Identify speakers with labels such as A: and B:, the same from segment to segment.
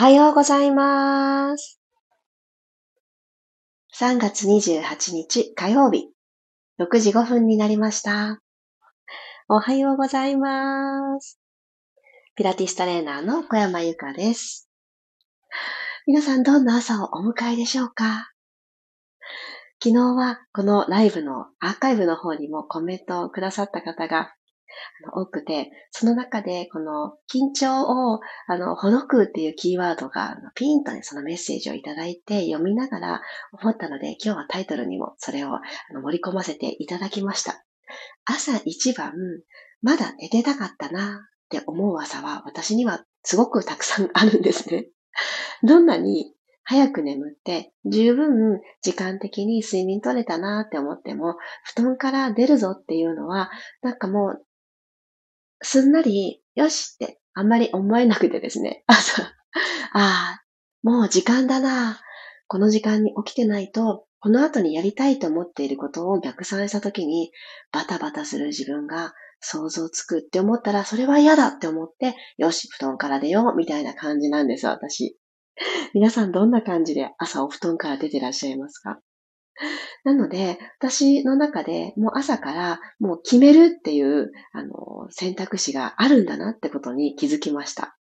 A: はようございます。3月28日火曜日、6時5分になりました。おはようございます。ピラティストレーナーの小山由かです。皆さんどんな朝をお迎えでしょうか？昨日はこのライブのアーカイブの方にもコメントをくださった方が多くて、その中でこの緊張をあのほどくっていうキーワードがピンとね、そのメッセージをいただいて読みながら思ったので、今日はタイトルにもそれをあの盛り込ませていただきました。朝一番、まだ寝てたかったなって思う朝は私にはすごくたくさんあるんですね。どんなに早く眠って十分時間的に睡眠取れたなって思っても、布団から出るぞっていうのは、なんかもうすんなり、よしって、あんまり思えなくてですね。朝、ああ、もう時間だな。この時間に起きてないと、この後にやりたいと思っていることを逆算したときに、バタバタする自分が想像つくって思ったら、それは嫌だって思って、よし、布団から出よう、みたいな感じなんです、私。皆さんどんな感じで朝お布団から出てらっしゃいますか？なので、私の中でもう朝からもう決めるっていう、あの、選択肢があるんだなってことに気づきました。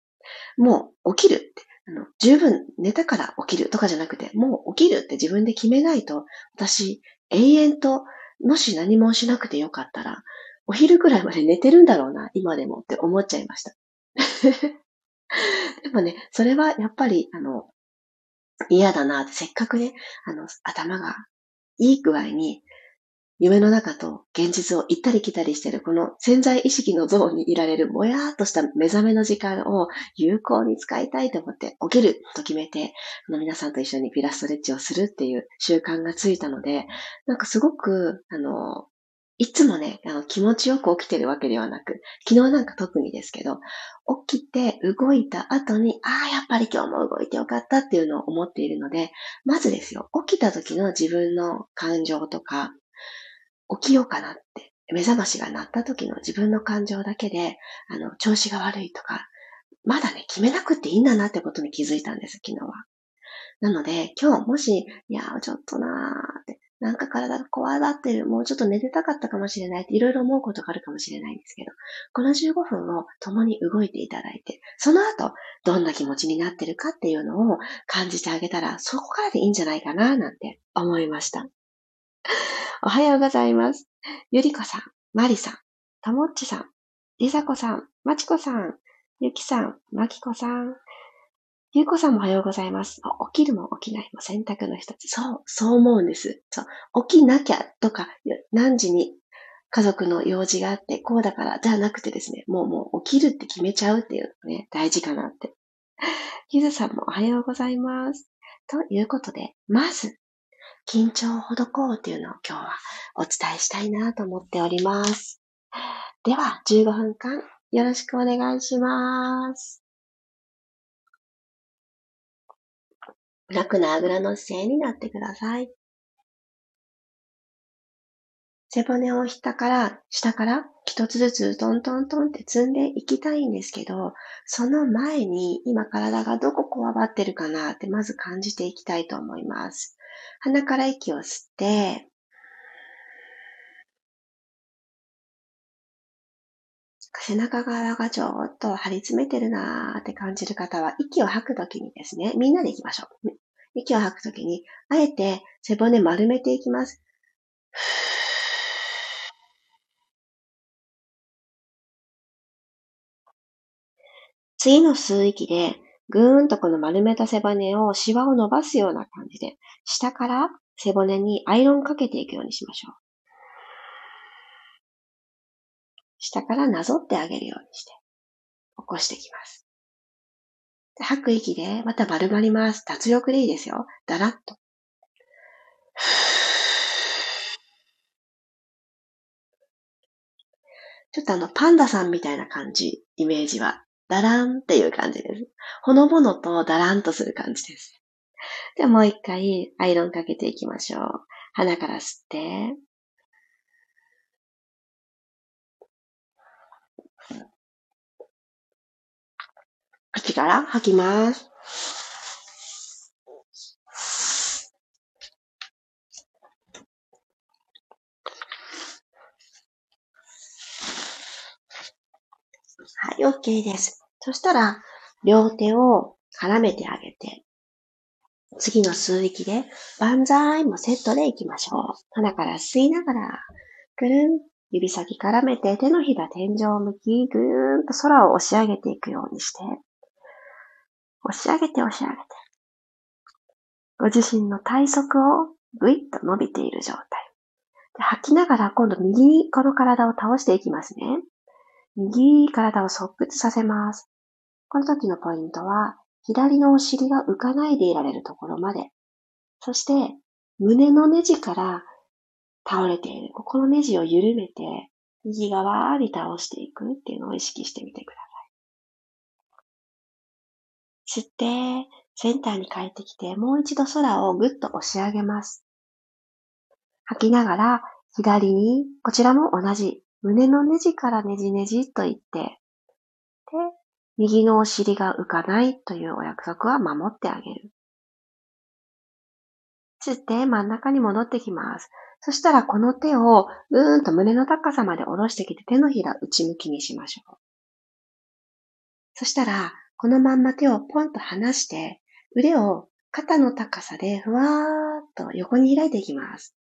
A: もう起きるって、あの、十分寝たから起きるとかじゃなくて、もう起きるって自分で決めないと、私、永遠と、もし何もしなくてよかったら、お昼くらいまで寝てるんだろうな、今でもって思っちゃいました。でもね、それはやっぱり、あの、嫌だなって、せっかくね、あの、頭がいい具合に夢の中と現実を行ったり来たりしているこの潜在意識のゾーンにいられるもやーっとした目覚めの時間を有効に使いたいと思って起きると決めての皆さんと一緒にピラストレッチをするっていう習慣がついたのでなんかすごくあのいつもね、あの気持ちよく起きてるわけではなく、昨日なんか特にですけど、起きて動いた後に、ああ、やっぱり今日も動いてよかったっていうのを思っているので、まずですよ、起きた時の自分の感情とか、起きようかなって、目覚ましが鳴った時の自分の感情だけで、あの、調子が悪いとか、まだね、決めなくていいんだなってことに気づいたんです、昨日は。なので、今日もし、いやー、ちょっとなーって、なんか体がこわばってる、もうちょっと寝てたかったかもしれないっていろいろ思うことがあるかもしれないんですけど、この15分を共に動いていただいて、その後、どんな気持ちになってるかっていうのを感じてあげたら、そこからでいいんじゃないかな、なんて思いました。おはようございます。ゆりこさん、まりさん、ともっちさん、りさこさん、まちこさん、ゆきさん、まきこさん、ゆうこさんもおはようございます。起きるも起きないも選択の一つ。そう、そう思うんです。そう、起きなきゃとか、何時に家族の用事があって、こうだから、じゃなくてですね、もうもう起きるって決めちゃうっていうのがね、大事かなって。ゆずさんもおはようございます。ということで、まず、緊張をほどこうっていうのを今日はお伝えしたいなと思っております。では、15分間よろしくお願いします。楽なあぐらの姿勢になってください。背骨を下から、下から一つずつトントントンって積んでいきたいんですけど、その前に今体がどここわばってるかなってまず感じていきたいと思います。鼻から息を吸って、背中側がちょっと張り詰めてるなーって感じる方は、息を吐くときにですね、みんなで行きましょう。息を吐くときに、あえて背骨丸めていきます。次の吸う息で、ぐーんとこの丸めた背骨を、シワを伸ばすような感じで、下から背骨にアイロンかけていくようにしましょう。下からなぞってあげるようにして、起こしていきます。吐く息で、また丸まります。脱力でいいですよ。だらっと。ちょっとあの、パンダさんみたいな感じ、イメージは。だらんっていう感じです。ほのぼのとだらんとする感じです。ではもう一回、アイロンかけていきましょう。鼻から吸って、口から吐きます。はい、OK です。そしたら、両手を絡めてあげて、次の吸う息で、万歳もセットでいきましょう。鼻から吸いながら、ぐるん、指先絡めて手のひら天井を向き、ぐーんと空を押し上げていくようにして、押し上げて押し上げて、ご自身の体側をぐいっと伸びている状態。で吐きながら今度右にこの体を倒していきますね。右体を側屈させます。この時のポイントは、左のお尻が浮かないでいられるところまで。そして、胸のネジから倒れている。ここのネジを緩めて、右側に倒していくっていうのを意識してみてください。吸って、センターに帰ってきて、もう一度空をぐっと押し上げます。吐きながら、左に、こちらも同じ、胸のネジからねじねじと言って、で、右のお尻が浮かないというお約束は守ってあげる。吸って真ん中に戻ってきます。そしたらこの手をうーんと胸の高さまで下ろしてきて手のひら内向きにしましょう。そしたらこのまんま手をポンと離して腕を肩の高さでふわーっと横に開いていきます。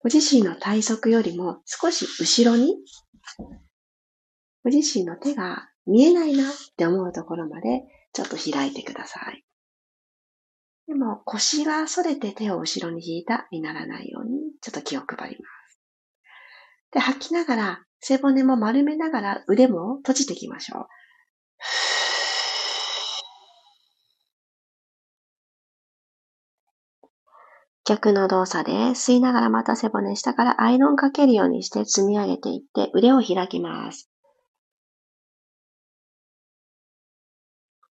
A: ご自身の体側よりも少し後ろにご自身の手が見えないなって思うところまでちょっと開いてください。でも腰が反れて手を後ろに引いたにならないようにちょっと気を配ります。で、吐きながら背骨も丸めながら腕も閉じていきましょう。逆の動作で吸いながらまた背骨下からアイロンかけるようにして積み上げていって腕を開きます。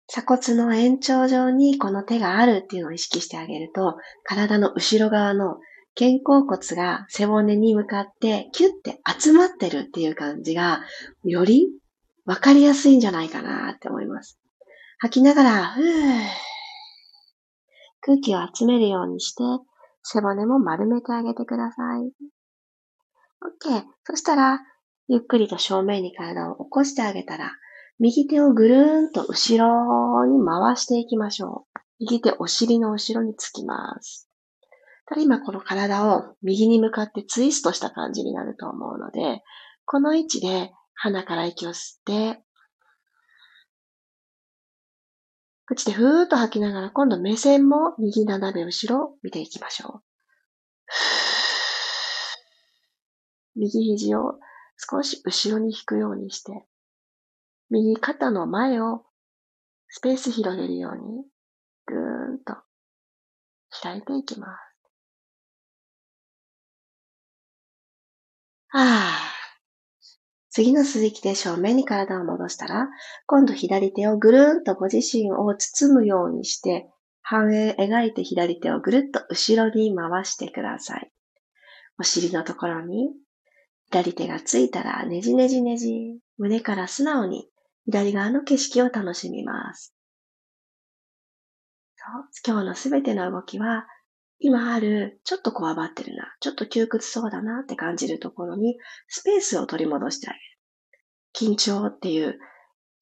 A: 鎖骨の延長上にこの手があるっていうのを意識してあげると、体の後ろ側の肩甲骨が背骨に向かってキュッて集まってるっていう感じが、よりわかりやすいんじゃないかなって思います。吐きながら、ふー空気を集めるようにして、背骨も丸めてあげてください。OK。そしたら、ゆっくりと正面に体を起こしてあげたら、右手をぐるーんと後ろに回していきましょう。右手お尻の後ろにつきます。ただ今この体を右に向かってツイストした感じになると思うので、この位置で鼻から息を吸って、口でふーっと吐きながら今度目線も右斜め後ろ見ていきましょう。右肘を少し後ろに引くようにして、右肩の前をスペース広げるように、ぐーんと開いていきます。はぁ。次の吸きで正面に体を戻したら、今度左手をぐるんとご自身を包むようにして、半円描いて左手をぐるっと後ろに回してください。お尻のところに左手がついたらねじねじねじ、胸から素直に左側の景色を楽しみます。今日のすべての動きは、今ある、ちょっとこわばってるな、ちょっと窮屈そうだなって感じるところに、スペースを取り戻してあげる。緊張っていう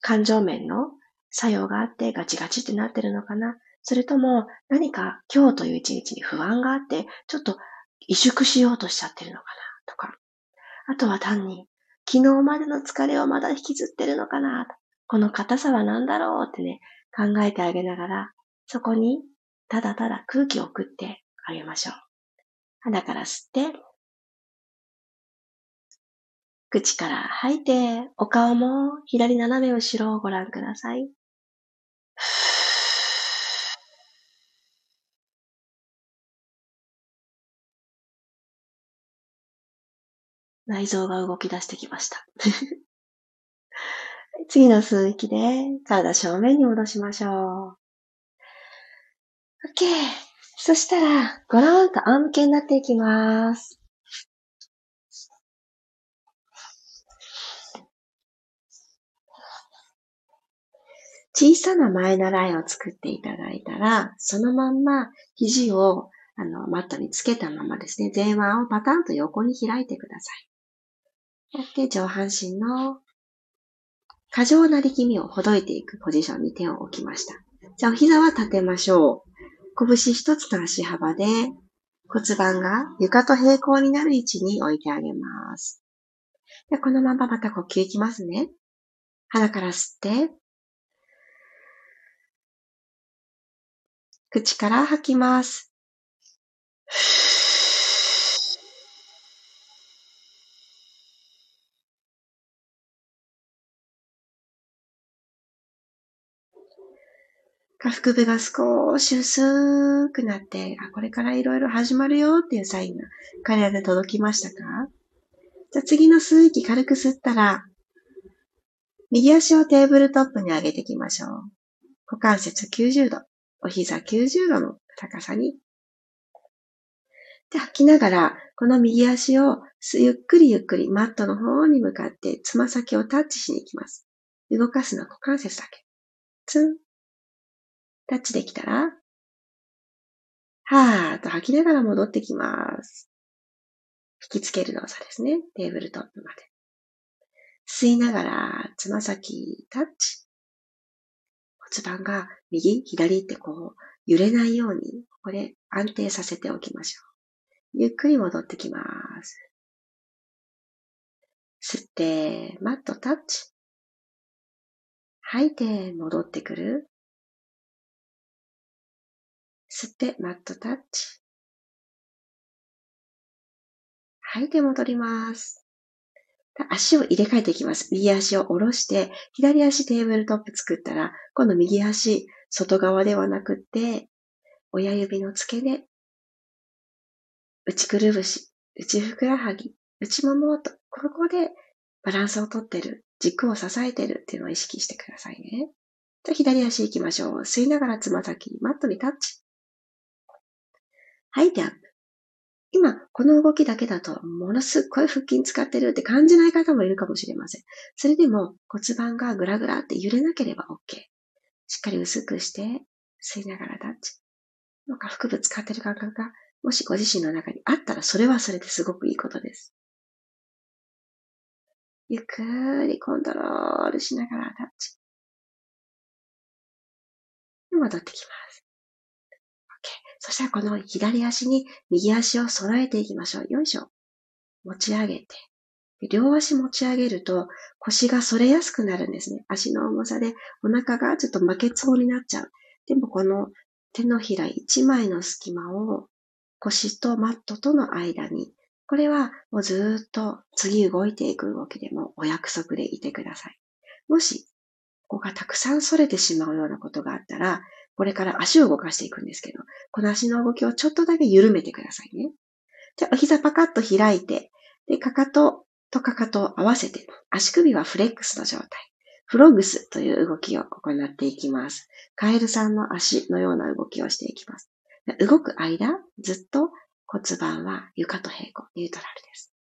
A: 感情面の作用があってガチガチってなってるのかなそれとも何か今日という一日に不安があって、ちょっと萎縮しようとしちゃってるのかなとか。あとは単に昨日までの疲れをまだ引きずってるのかなこの硬さは何だろうってね、考えてあげながら、そこにただただ空気を送ってあげましょう。鼻から吸って、口から吐いて、お顔も左斜め後ろをご覧ください。内臓が動き出してきました。次の吸う息で体正面に戻しましょう。OK。そしたら、ごろんと仰向けになっていきます。小さな前習いを作っていただいたら、そのまんま肘をあのマットにつけたままですね、前腕をパタンと横に開いてください。やって上半身の過剰な力みをほどいていくポジションに手を置きました。じゃあお膝は立てましょう。拳一つの足幅で骨盤が床と平行になる位置に置いてあげます。でこのまままた呼吸いきますね。鼻から吸って、口から吐きます。下腹部が少し薄くなって、あ、これからいろいろ始まるよっていうサインが体で届きましたか？じゃあ次の吸う息軽く吸ったら、右足をテーブルトップに上げていきましょう。股関節90度、お膝90度の高さに。で、吐きながら、この右足をゆっくりゆっくりマットの方に向かってつま先をタッチしに行きます。動かすのは股関節だけ。ツン。タッチできたら、はーっと吐きながら戻ってきます。引きつける動作ですね。テーブルトップまで。吸いながら、つま先、タッチ。骨盤が右、左ってこう、揺れないように、ここで安定させておきましょう。ゆっくり戻ってきます。吸って、マットタッチ。吐いて、戻ってくる。吸って、マットタッチ。吐いて戻ります。足を入れ替えていきます。右足を下ろして、左足テーブルトップ作ったら、今度右足、外側ではなくて、親指の付け根、内くるぶし、内ふくらはぎ、内ももと、ここでバランスをとってる、軸を支えてるっていうのを意識してくださいね。じゃあ左足行きましょう。吸いながらつま先、マットにタッチ。吐いてアップ。今、この動きだけだと、ものすっごい腹筋使ってるって感じない方もいるかもしれません。それでも骨盤がぐらぐらって揺れなければ OK。しっかり薄くして、吸いながらタッチ。なんか腹部使ってる感覚が、もしご自身の中にあったら、それはそれですごくいいことです。ゆっくりコントロールしながらタッチ。戻ってきます。そしたらこの左足に右足を揃えていきましょう。よいしょ。持ち上げて。両足持ち上げると腰が反れやすくなるんですね。足の重さでお腹がちょっと負けそうになっちゃう。でもこの手のひら1枚の隙間を腰とマットとの間に、これはもうずっと次動いていく動きでもお約束でいてください。もし、ここがたくさん反れてしまうようなことがあったら、これから足を動かしていくんですけど、この足の動きをちょっとだけ緩めてくださいね。じゃあ、お膝パカッと開いて、で、かかととかかとを合わせて、足首はフレックスの状態。フログスという動きを行っていきます。カエルさんの足のような動きをしていきます。動く間、ずっと骨盤は床と平行、ニュートラルです。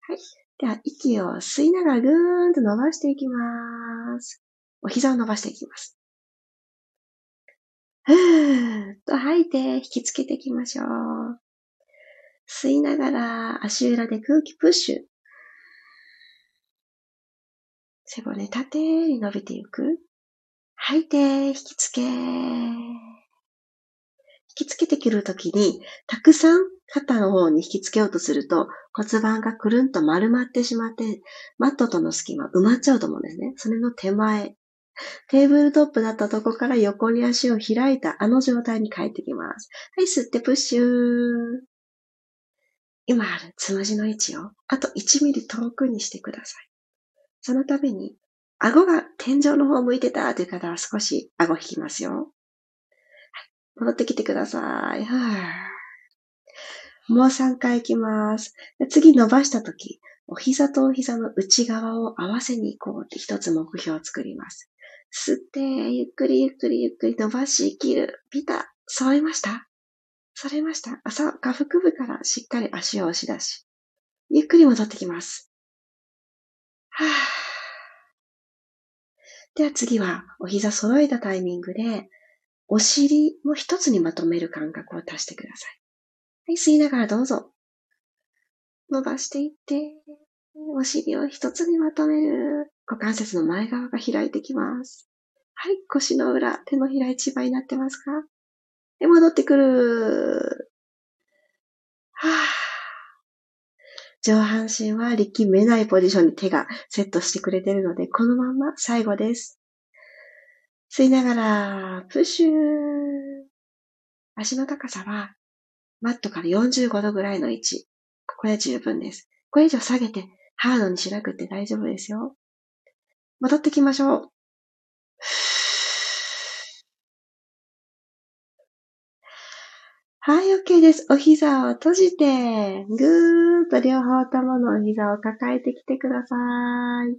A: はい。では、息を吸いながらぐーんと伸ばしていきます。お膝を伸ばしていきます。ふーっと吐いて引きつけていきましょう。吸いながら足裏で空気プッシュ。背骨縦に伸びていく。吐いて引きつけ。引きつけてくるときに、たくさん肩の方に引きつけようとすると骨盤がくるんと丸まってしまって、マットとの隙間埋まっちゃうと思うんですね。それの手前、テーブルトップだったとこから横に足を開いたあの状態に帰ってきます。はい、吸ってプッシュー。今あるつむじの位置をあと1ミリ遠くにしてください。そのために、顎が天井の方向いてたという方は少し顎引きますよ。戻ってきてください。はもう3回行きます。次伸ばしたとき、お膝とお膝の内側を合わせに行こうって一つ目標を作ります。吸って、ゆっくりゆっくりゆっくり伸ばし切る。ピタ、揃いました？揃いました？朝、下腹部からしっかり足を押し出し、ゆっくり戻ってきます。はぁ。では次は、お膝揃えたタイミングで、お尻も一つにまとめる感覚を足してください。はい、吸いながらどうぞ。伸ばしていって、お尻を一つにまとめる。股関節の前側が開いてきます。はい、腰の裏、手のひら一番になってますか？で、戻ってくる。はぁ。上半身は力めないポジションに手がセットしてくれてるので、このまま最後です。吸いながら、プッシュ足の高さは、マットから45度ぐらいの位置。ここで十分です。これ以上下げて、ハードにしなくて大丈夫ですよ。戻ってきましょう。はい、OK です。お膝を閉じて、ぐーっと両方とものお膝を抱えてきてください。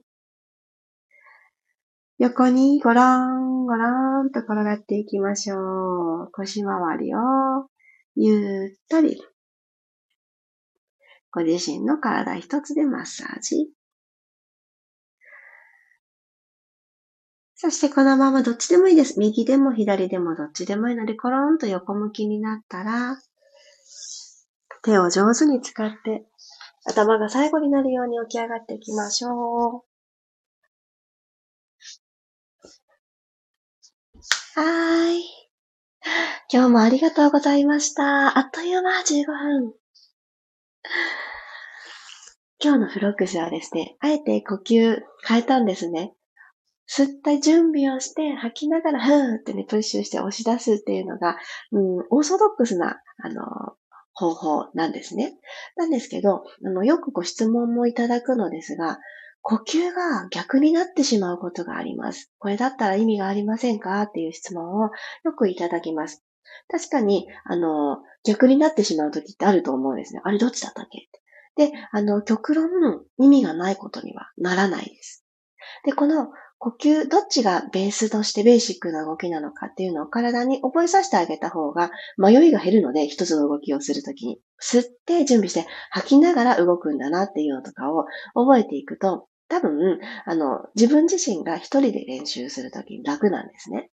A: 横にゴロン、ゴロンと転がっていきましょう。腰回りをゆったり。ご自身の体一つでマッサージ。そしてこのままどっちでもいいです。右でも左でもどっちでもいいので、コロンと横向きになったら、手を上手に使って、頭が最後になるように起き上がっていきましょう。はーい。今日もありがとうございました。あっという間、15分。今日のフロックスはですね、あえて呼吸変えたんですね。吸った準備をして、吐きながら、ふーってね、プッシュして押し出すっていうのが、うん、オーソドックスな、あの、方法なんですね。なんですけど、あの、よくご質問もいただくのですが、呼吸が逆になってしまうことがあります。これだったら意味がありませんか？っていう質問をよくいただきます。確かに、あの、逆になってしまう時ってあると思うんですね。あれどっちだったっけ？で、あの、極論意味がないことにはならないです。で、この呼吸、どっちがベースとしてベーシックな動きなのかっていうのを体に覚えさせてあげた方が迷いが減るので、一つの動きをするときに、吸って準備して吐きながら動くんだなっていうのとかを覚えていくと、多分、あの、自分自身が一人で練習するときに楽なんですね。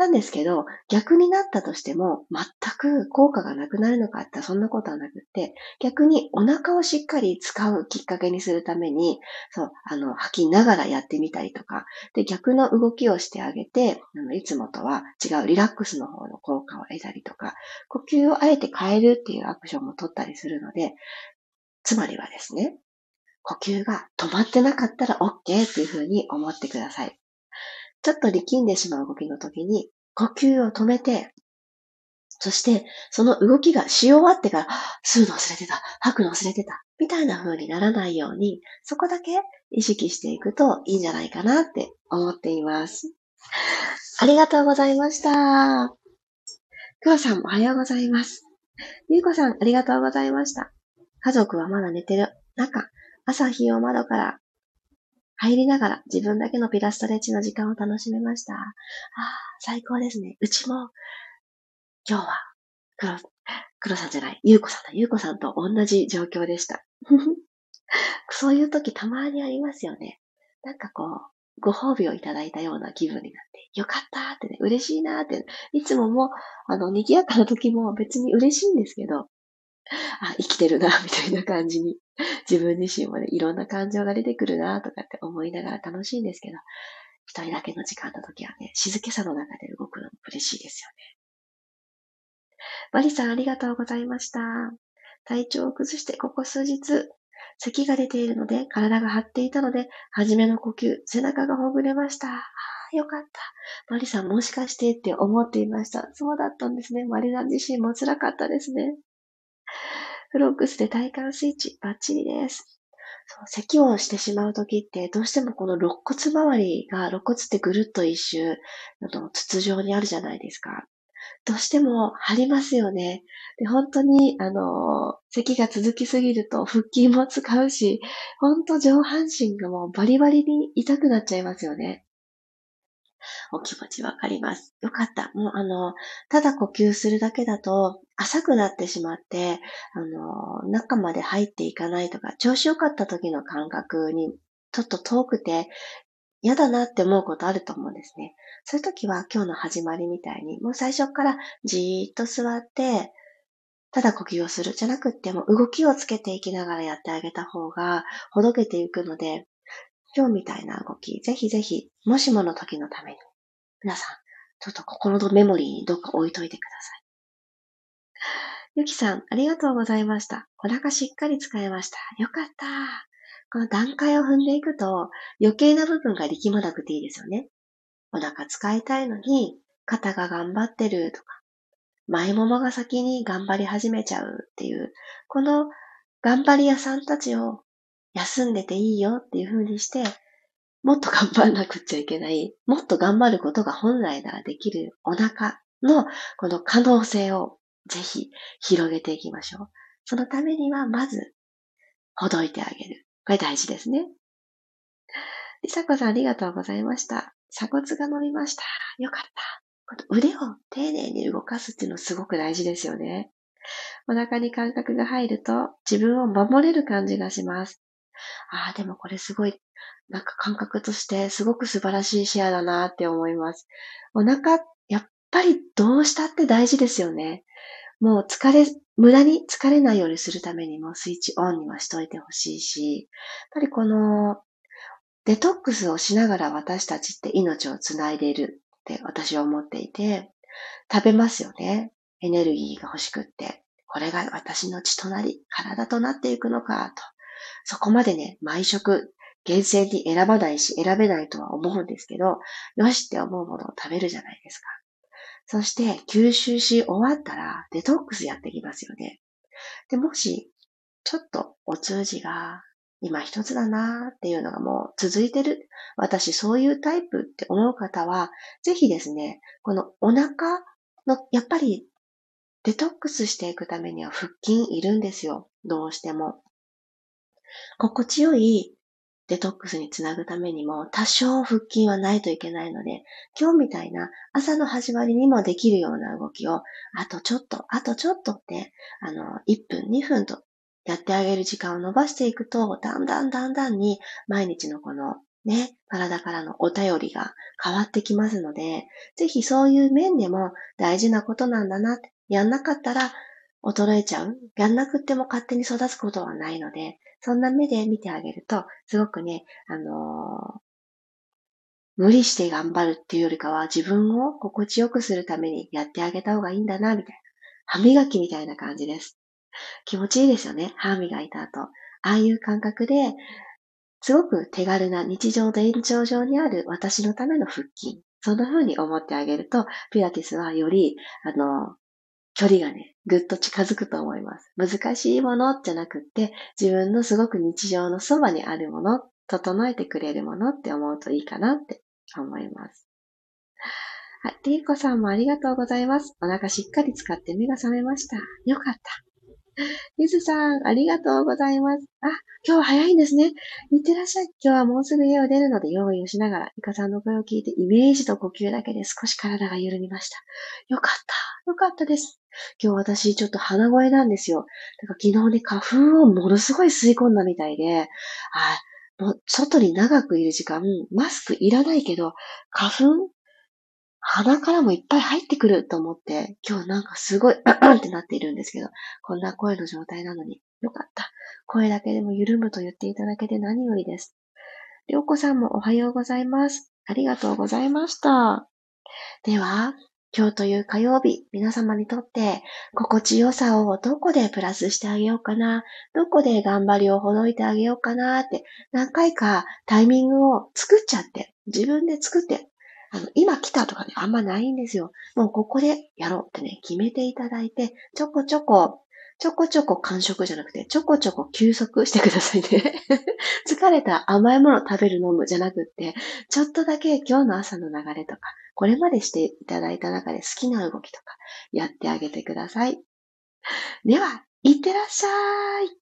A: なんですけど、逆になったとしても、全く効果がなくなるのかってそんなことはなくって、逆にお腹をしっかり使うきっかけにするために、そう、あの、吐きながらやってみたりとか、で、逆の動きをしてあげて、あの、いつもとは違うリラックスの方の効果を得たりとか、呼吸をあえて変えるっていうアクションも取ったりするので、つまりはですね、呼吸が止まってなかったら OK っていうふうに思ってください。ちょっと力んでしまう動きの時に、呼吸を止めて、そして、その動きがし終わってから、吸うの忘れてた、吐くの忘れてた、みたいな風にならないように、そこだけ意識していくといいんじゃないかなって思っています。ありがとうございました。くわさんおはようございます。ゆうこさんありがとうございました。家族はまだ寝てる中、朝日を窓から入りながら自分だけのピラストレッチの時間を楽しめました。ああ、最高ですね。うちも、今日は、黒、黒さんじゃない、ゆうこさんだ、ゆうこさんと同じ状況でした。そういう時たまにありますよね。なんかこう、ご褒美をいただいたような気分になって、よかったってね、嬉しいなって、いつももう、あの、賑やかな時も別に嬉しいんですけど、あ、生きてるな、みたいな感じに、自分自身もね、いろんな感情が出てくるな、とかって思いながら楽しいんですけど、一人だけの時間の時はね、静けさの中で動くのも嬉しいですよね。マリさん、ありがとうございました。体調を崩してここ数日、咳が出ているので、体が張っていたので、初めの呼吸、背中がほぐれました。ああ、よかった。マリさんもしかしてって思っていました。そうだったんですね。マリさん自身も辛かったですね。フロックスで体幹スイッチ、バッチリです。そう、咳をしてしまうときって、どうしてもこの肋骨周りが、肋骨ってぐるっと一周、の筒状にあるじゃないですか。どうしても張りますよね。で、本当に、あの、咳が続きすぎると腹筋も使うし、本当上半身がもうバリバリに痛くなっちゃいますよね。お気持ちわかります。よかった。もうあの、ただ呼吸するだけだと浅くなってしまって、あの、中まで入っていかないとか、調子良かった時の感覚にちょっと遠くて、嫌だなって思うことあると思うんですね。そういう時は今日の始まりみたいに、もう最初からじーっと座って、ただ呼吸をするじゃなくっても動きをつけていきながらやってあげた方がほどけていくので、今日みたいな動き、ぜひぜひ、もしもの時のために、皆さん、ちょっと心のメモリーにどっか置いといてください。ゆきさん、ありがとうございました。お腹しっかり使えました。よかった。この段階を踏んでいくと、余計な部分が力まなくていいですよね。お腹使いたいのに、肩が頑張ってるとか、前ももが先に頑張り始めちゃうっていう、この頑張り屋さんたちを休んでていいよっていう風にして、もっと頑張らなくちゃいけない、もっと頑張ることが本来ならできるお腹のこの可能性をぜひ広げていきましょう。そのためにはまず、ほどいてあげる。これ大事ですね。りさこさんありがとうございました。鎖骨が伸びました。よかった。この腕を丁寧に動かすっていうのすごく大事ですよね。お腹に感覚が入ると自分を守れる感じがします。ああ、でもこれすごい、なんか感覚としてすごく素晴らしいシェアだなって思います。お腹、やっぱりどうしたって大事ですよね。もう疲れ、無駄に疲れないようにするためにもスイッチオンにはしといてほしいし、やっぱりこのデトックスをしながら私たちって命をつないでいるって私は思っていて、食べますよね。エネルギーが欲しくって。これが私の血となり、体となっていくのか、と。そこまでね、毎食、厳選に選ばないし、選べないとは思うんですけど、よしって思うものを食べるじゃないですか。そして、吸収し終わったら、デトックスやってきますよね。で、もし、ちょっとお通じが今一つだなーっていうのがもう続いてる。私そういうタイプって思う方は、ぜひですね、このお腹の、やっぱりデトックスしていくためには腹筋いるんですよ。どうしても。心地よいデトックスにつなぐためにも多少腹筋はないといけないので、今日みたいな朝の始まりにもできるような動きを、あとちょっと、あとちょっとって、あの、1分、2分とやってあげる時間を伸ばしていくと、だんだんだんだんに毎日のこのね、体からのお便りが変わってきますので、ぜひそういう面でも大事なことなんだなって、やんなかったら衰えちゃう？やんなくっても勝手に育つことはないので、そんな目で見てあげると、すごくね、あのー、無理して頑張るっていうよりかは、自分を心地よくするためにやってあげた方がいいんだな、みたいな。歯磨きみたいな感じです。気持ちいいですよね。歯磨いた後。ああいう感覚で、すごく手軽な日常の延長上にある私のための腹筋。そんな風に思ってあげると、ピラティスはより、あの、距離がね、ぐっと近づくと思います。難しいものじゃなくって、自分のすごく日常のそばにあるもの、整えてくれるものって思うといいかなって思います。はい、リーコさんもありがとうございます。お腹しっかり使って目が覚めました。よかった。ゆずさん、ありがとうございます。あ、今日は早いんですね。いってらっしゃい。今日はもうすぐ家を出るので用意をしながら、イカさんの声を聞いてイメージと呼吸だけで少し体が緩みました。よかった。よかったです。今日私ちょっと鼻声なんですよ。だから昨日ね、花粉をものすごい吸い込んだみたいで、あもう外に長くいる時間、マスクいらないけど、花粉鼻からもいっぱい入ってくると思って、今日なんかすごい、あんってなっているんですけど、こんな声の状態なのに、よかった。声だけでも緩むと言っていただけて何よりです。りょうこさんもおはようございます。ありがとうございました。では、今日という火曜日、皆様にとって心地よさをどこでプラスしてあげようかな、どこで頑張りをほどいてあげようかな？って何回かタイミングを作っちゃって、自分で作ってあの、今来たとかね、あんまないんですよ。もうここでやろうってね、決めていただいて、ちょこちょこ、ちょこちょこ完食じゃなくて、ちょこちょこ休息してくださいね。疲れた甘いもの食べる飲むじゃなくって、ちょっとだけ今日の朝の流れとか、これまでしていただいた中で好きな動きとか、やってあげてください。では、いってらっしゃい。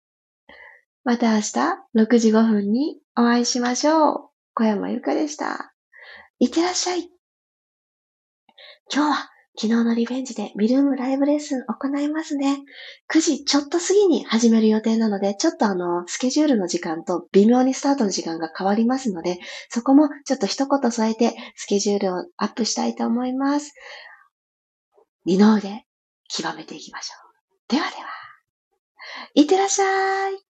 A: また明日6時5分にお会いしましょう。小山由かでした。いってらっしゃい。今日は昨日のリベンジでミルームライブレッスン行いますね。9時ちょっと過ぎに始める予定なので、ちょっとあの、スケジュールの時間と微妙にスタートの時間が変わりますので、そこもちょっと一言添えてスケジュールをアップしたいと思います。二の腕、極めていきましょう。ではでは、いってらっしゃい。